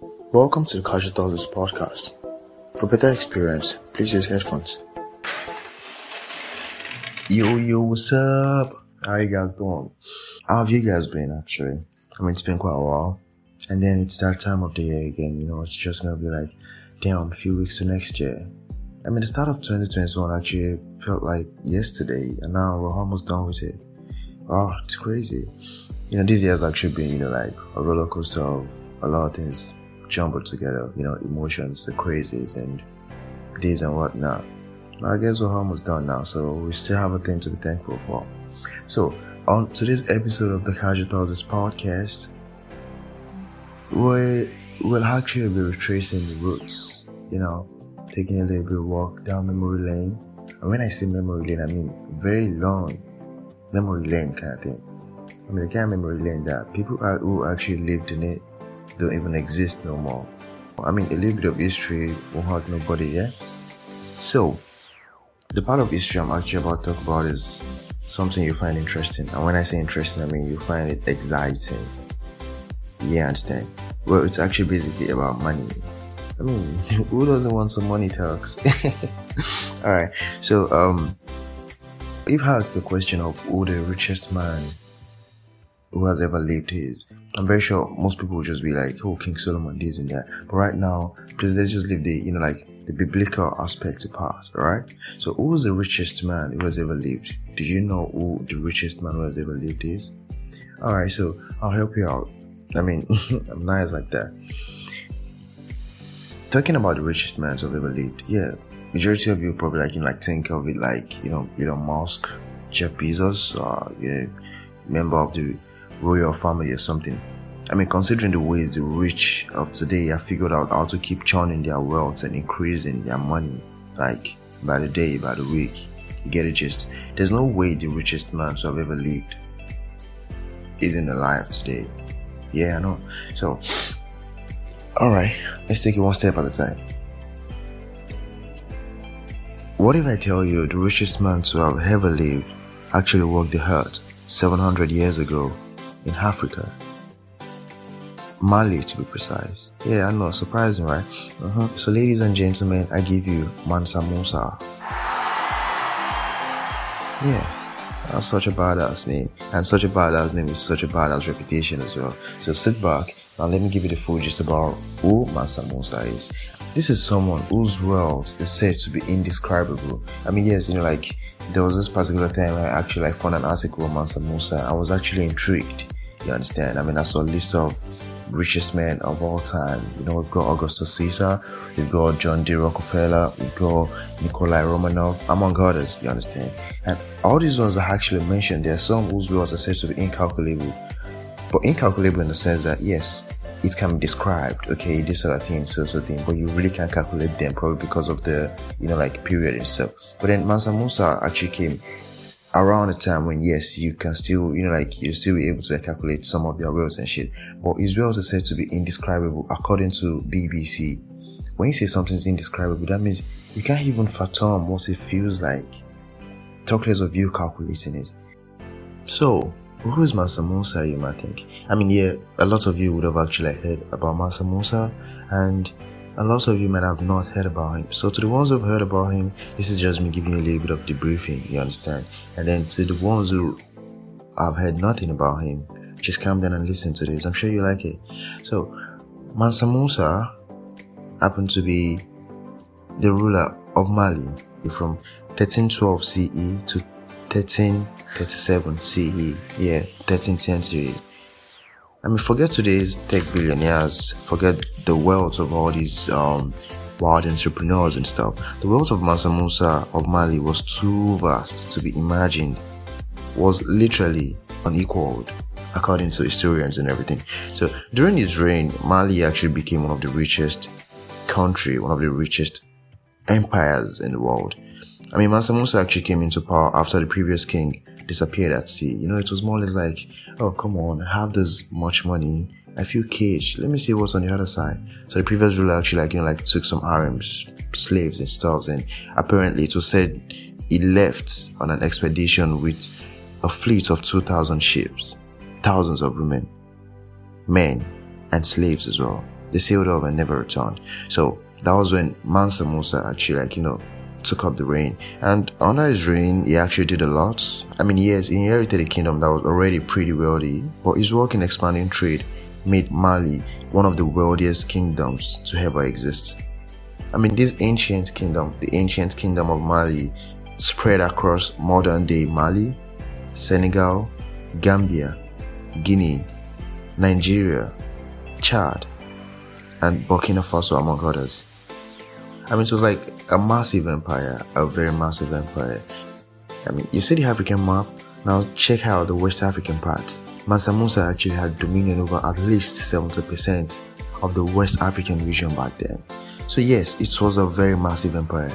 Welcome to the Casual Thursdays podcast. For better experience, please use headphones. Yo, yo, what's up? How you guys doing? How have you guys been actually? I mean, it's been quite a while. And then it's that time of the year again, you know, it's just gonna be like, damn, few weeks to next year. I mean, the start of 2021 actually felt like yesterday, and now we're almost done with it. Oh, it's crazy. You know, this year has actually been, you know, like a roller coaster of a lot of things jumbled together, you know, emotions, the crazes, and days and whatnot. I guess we're almost done now, so we still have a thing to be thankful for. So, on today's episode of the Casual Thursdays podcast, we will actually be retracing the roots, you know, taking a little bit walk down memory lane. And when I say memory lane, I mean very long memory lane kind of thing. I mean, the kind of memory lane that people who actually lived in it don't even exist no more. I mean, a little bit of history won't hurt nobody, yeah? So, the part of history I'm actually about to talk about is something you find interesting. And when I say interesting, I mean you find it exciting. Yeah, understand? Well, it's actually basically about money. I mean, who doesn't want some money talks? Alright, so, um, you've asked the question of who the richest man who has ever lived is. I'm very sure most people will just be like, oh, King Solomon, this and that. But right now, please let's just leave the, you know, like the biblical aspect apart, alright? So who was the richest man who has ever lived? Do you know who the richest man who has ever lived is? Alright, so I'll help you out. I mean, I'm nice like that. Talking about the richest man who have ever lived, yeah, majority of you probably like you know, like think of it like you know Elon Musk, Jeff Bezos, or you know, member of the royal family or something. I mean, considering the ways the rich of today have figured out how to keep churning their wealth and increasing their money, like by the day, by the week, you get it just. There's no way the richest man to have ever lived isn't alive today. Yeah, I know. So, alright, let's take it one step at a time. What if I tell you the richest man to have ever lived actually walked the earth 700 years ago in Africa. Mali, to be precise. Yeah, I know, surprising, right? Uh-huh. So, ladies and gentlemen, I give you Mansa Musa. Yeah, that's such a badass name. And such a badass name is such a badass reputation as well. So, sit back and let me give you the full gist about who Mansa Musa is. This is someone whose world is said to be indescribable. I mean, yes, you know, like there was this particular time I actually like, found an article on Mansa Musa. I was actually intrigued you understand? I mean, saw a list of richest men of all time. You know, we've got Augustus Caesar, we've got John D. Rockefeller, we've got Nikolai Romanov, among others, you understand? And all these ones are actually mentioned, there are some whose wealth are said to be incalculable. But incalculable in the sense that, yes, it can be described, okay, this sort of thing, so so thing, but you really can't calculate them probably because of the, you know, like period itself. But then Mansa Musa actually came around the time when yes, you can still, you know, like you still be able to like, calculate some of their wells and shit. But wells are said to be indescribable according to BBC. When you say something's indescribable, that means you can't even fathom what it feels like. Talk less of you calculating it. So, who is Mansa Musa, you might think? I mean, yeah, a lot of you would have actually heard about Mansa Musa, and a lot of you might have not heard about him. So to the ones who've heard about him, this is just me giving you a little bit of debriefing, you understand? And then to the ones who have heard nothing about him, just come down and listen to this. I'm sure you like it. So Mansa Musa happened to be the ruler of Mali from 1312 CE to 1337 CE. Yeah, 13th century. I mean, forget today's tech billionaires, forget the wealth of all these um, wild entrepreneurs and stuff. The wealth of Mansa Musa of Mali was too vast to be imagined, was literally unequaled, according to historians and everything. So during his reign, Mali actually became one of the richest country, one of the richest empires in the world. I mean, Mansa Musa actually came into power after the previous king disappeared at sea. You know, it was more or less like, oh, come on, have this much money. I feel caged. Let me see what's on the other side. So the previous ruler actually like, you know, like took some harems, slaves and stuff. And apparently it was said he left on an expedition with a fleet of 2,000 ships, thousands of women, men, and slaves as well. They sailed off and never returned. So that was when Mansa Musa actually like, you know, took up the reign. And under his reign, he actually did a lot. I mean, yes, he inherited a kingdom that was already pretty wealthy, but his work in expanding trade made Mali one of the wealthiest kingdoms to ever exist. I mean, this ancient kingdom, the ancient kingdom of Mali, spread across modern day Mali, Senegal, Gambia, Guinea, Nigeria, Chad, and Burkina Faso, among others. I mean, it was like a massive empire, a very massive empire. I mean, you see the African map, now check out the West African part. Mansa Musa actually had dominion over at least 70% of the West African region back then. So, yes, it was a very massive empire.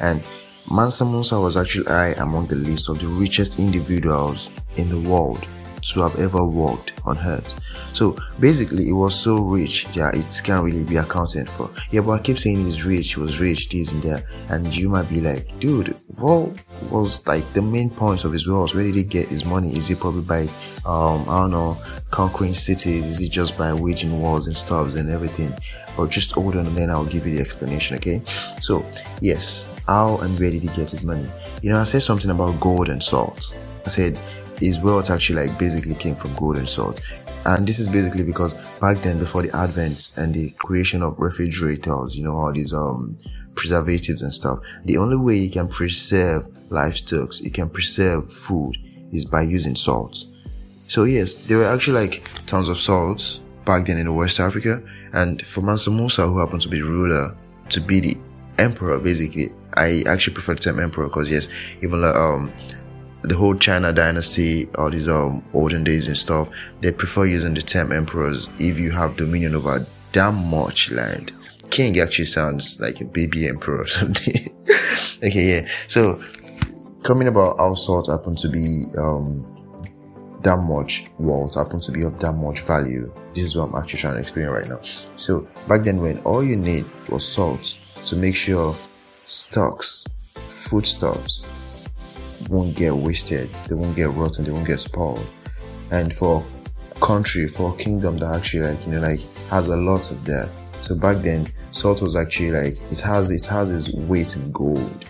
And Mansa Musa was actually high among the list of the richest individuals in the world to have ever walked on earth. So basically, it was so rich that it can't really be accounted for. Yeah, but I keep saying he's rich, he was rich, this and that, and you might be like, dude, what was like the main point of his wealth? Where did he get his money? Is it probably by, um, I don't know, conquering cities? Is it just by waging wars and stuff and everything? But just hold on, and then I'll give you the explanation. Okay, so yes, how and where did he get his money? You know, I said something about gold and salt. I said his wealth actually like basically came from gold and salt. And this is basically because back then, before the advent and the creation of refrigerators, you know, all these um preservatives and stuff, the only way you can preserve livestock, you can preserve food, is by using salt. So yes, there were actually like tons of salts back then in West Africa, and for Mansa Musa, who happened to be the ruler, to be the emperor, basically, I actually prefer the term emperor because yes, even like um the whole China dynasty, all these um olden days and stuff, they prefer using the term emperors if you have dominion over that much land. King actually sounds like a baby emperor or something. okay, yeah. So coming about how salt happened to be um that much wealth, happened to be of that much value. This is what I'm actually trying to explain right now. So back then when all you need was salt to make sure stocks, foodstuffs, won't get wasted, they won't get rotten, they won't get spoiled. And for country, for kingdom that actually like you know like has a lot of that. So back then, salt was actually like it has it has its weight in gold.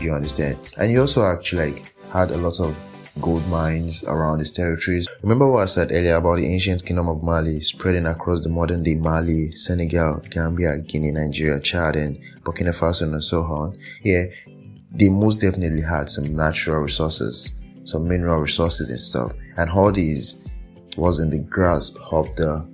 You understand? And he also actually like had a lot of gold mines around his territories. Remember what I said earlier about the ancient kingdom of Mali spreading across the modern day Mali, Senegal, Gambia, Guinea, Nigeria, Chad, and Burkina Faso, and so on. Yeah, they most definitely had some natural resources, some mineral resources and stuff. And all these was in the grasp of the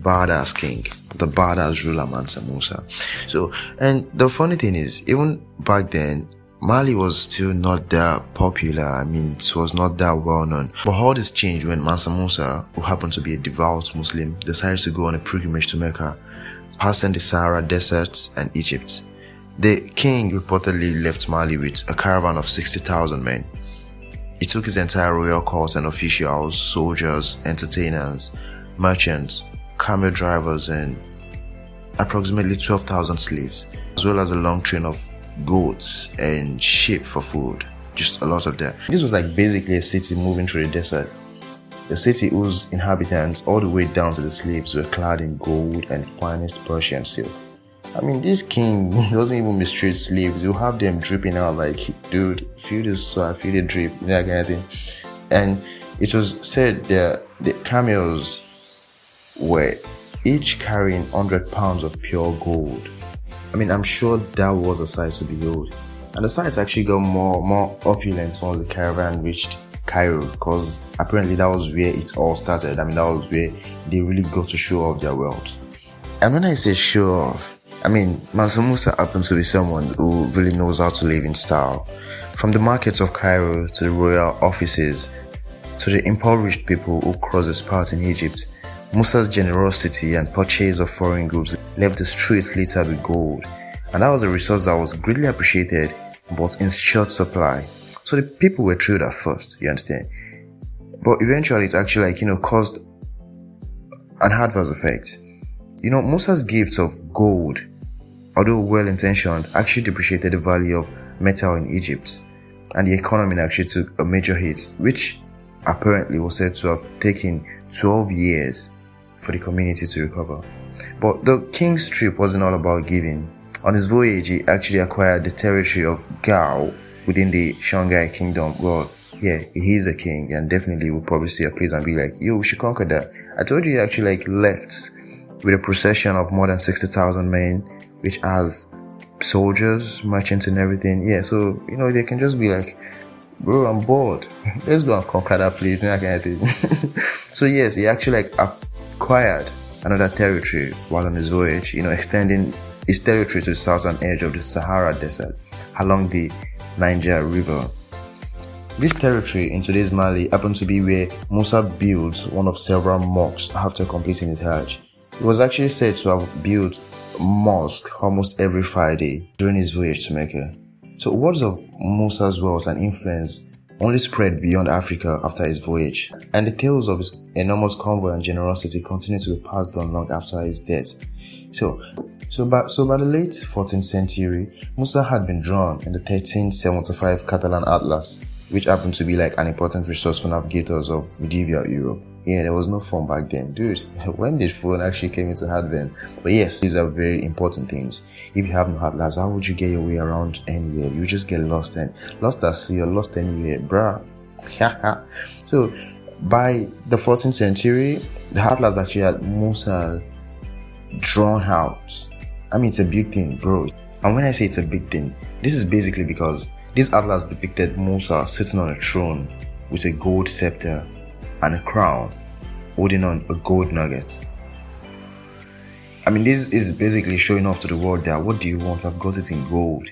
badass king, the badass ruler Mansa Musa. So, and the funny thing is, even back then, Mali was still not that popular. I mean, it was not that well known. But all this changed when Mansa Musa, who happened to be a devout Muslim, decided to go on a pilgrimage to Mecca, passing the Sahara Desert and Egypt. The king reportedly left Mali with a caravan of 60,000 men. He took his entire royal court and officials, soldiers, entertainers, merchants, camel drivers, and approximately 12,000 slaves, as well as a long train of goats and sheep for food. Just a lot of that. This was like basically a city moving through the desert. The city whose inhabitants, all the way down to the slaves, were clad in gold and finest Persian silk. I mean, this king doesn't even mistreat slaves. You have them dripping out like, dude, feel this sweat, feel the drip, that kind of thing. And it was said that the camels were each carrying 100 pounds of pure gold. I mean, I'm sure that was a sight to behold. And the sight actually got more more opulent once the caravan reached Cairo because apparently that was where it all started. I mean, that was where they really got to show off their wealth. And when I say show off, I mean, Mansa Musa happens to be someone who really knows how to live in style. From the markets of Cairo to the royal offices to the impoverished people who cross his path in Egypt, Musa's generosity and purchase of foreign goods left the streets littered with gold. And that was a resource that was greatly appreciated but in short supply. So the people were thrilled at first, you understand? But eventually it actually like, you know, caused an adverse effect. You know, Musa's gifts of gold although well intentioned, actually depreciated the value of metal in Egypt, and the economy actually took a major hit, which apparently was said to have taken 12 years for the community to recover. But the king's trip wasn't all about giving. On his voyage, he actually acquired the territory of Gao within the Songhai kingdom. Well, yeah, he is a king and definitely will probably see a place and be like, yo, we should conquer that. I told you he actually like left with a procession of more than 60,000 men, which has soldiers, merchants and everything. Yeah, so, you know, they can just be like, bro, I'm bored. Let's go and conquer that place. That kind of thing. so yes, he actually like acquired another territory while on his voyage, you know, extending his territory to the southern edge of the Sahara Desert along the Niger River. This territory in today's Mali happened to be where Musa built one of several mosques after completing his Hajj. It was actually said to have built mosque almost every Friday during his voyage to Mecca. So words of Musa's wealth and influence only spread beyond Africa after his voyage, and the tales of his enormous convoy and generosity continued to be passed on long after his death. So, so by, so by the late 14th century, Musa had been drawn in the 1375 Catalan Atlas which happened to be like an important resource for navigators of medieval Europe. Yeah, there was no phone back then. Dude, when did phone actually came into advent? But yes, these are very important things. If you have no atlas, how would you get your way around anywhere? You just get lost and lost at sea or lost anywhere, bruh. so by the 14th century, the atlas actually had Musa uh, drawn out. I mean, it's a big thing, bro. And when I say it's a big thing, this is basically because this atlas depicted Musa sitting on a throne with a gold scepter and a crown, holding on a gold nugget. I mean, this is basically showing off to the world that what do you want? I've got it in gold.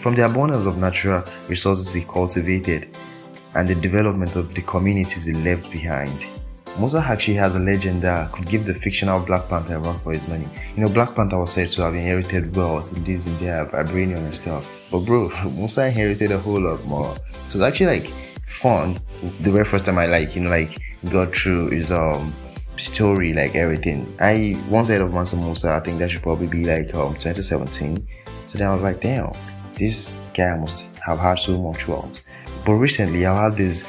From the abundance of natural resources he cultivated and the development of the communities he left behind, Musa actually has a legend that could give the fictional Black Panther a run for his money. You know, Black Panther was said to have inherited wealth and this and that, vibranium and stuff. But bro, Musa inherited a whole lot more. So it's actually like fun. The very first time I like, you know, like got through his um story, like everything. I once heard of Mansa Musa, I think that should probably be like um 2017. So then I was like, damn, this guy must have had so much wealth. But recently I've had this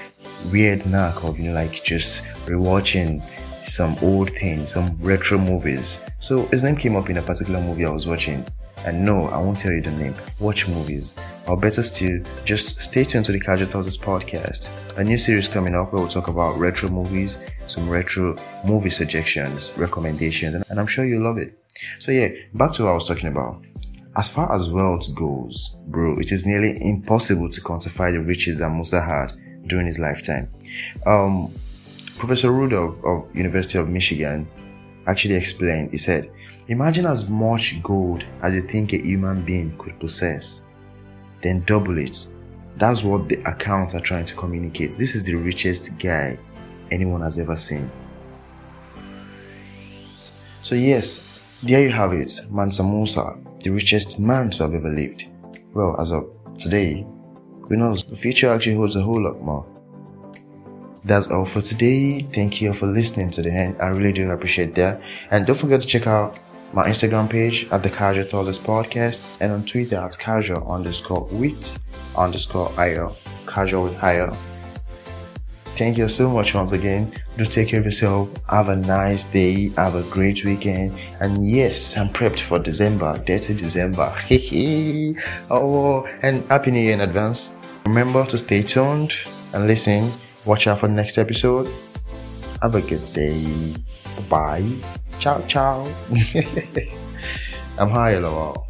weird knack of, you know, like just rewatching some old things, some retro movies. So his name came up in a particular movie I was watching. And no, I won't tell you the name. Watch movies. Or better still, just stay tuned to the Casual Thursdays podcast. A new series coming up where we'll talk about retro movies, some retro movie suggestions, recommendations, and I'm sure you'll love it. So yeah, back to what I was talking about. As far as wealth goes, bro, it is nearly impossible to quantify the riches that Musa had during his lifetime. Um, Professor Rudolph of University of Michigan actually explained. He said, "Imagine as much gold as you think a human being could possess, then double it. That's what the accounts are trying to communicate. This is the richest guy anyone has ever seen." So yes, there you have it, Mansa Musa, the richest man to have ever lived. Well, as of today, who knows, the future actually holds a whole lot more. That's all for today. Thank you for listening to the end. I really do appreciate that. And don't forget to check out my Instagram page at the Casual Thursdays Podcast and on Twitter at casual underscore with underscore Ayo. Casual with Ayo. Thank you so much once again. Do take care of yourself. Have a nice day. Have a great weekend. And yes, I'm prepped for December. Dirty December. oh, and Happy New Year in advance. Remember to stay tuned and listen. Watch out for the next episode. Have a good day. Bye. Ciao, ciao. I'm high, lol.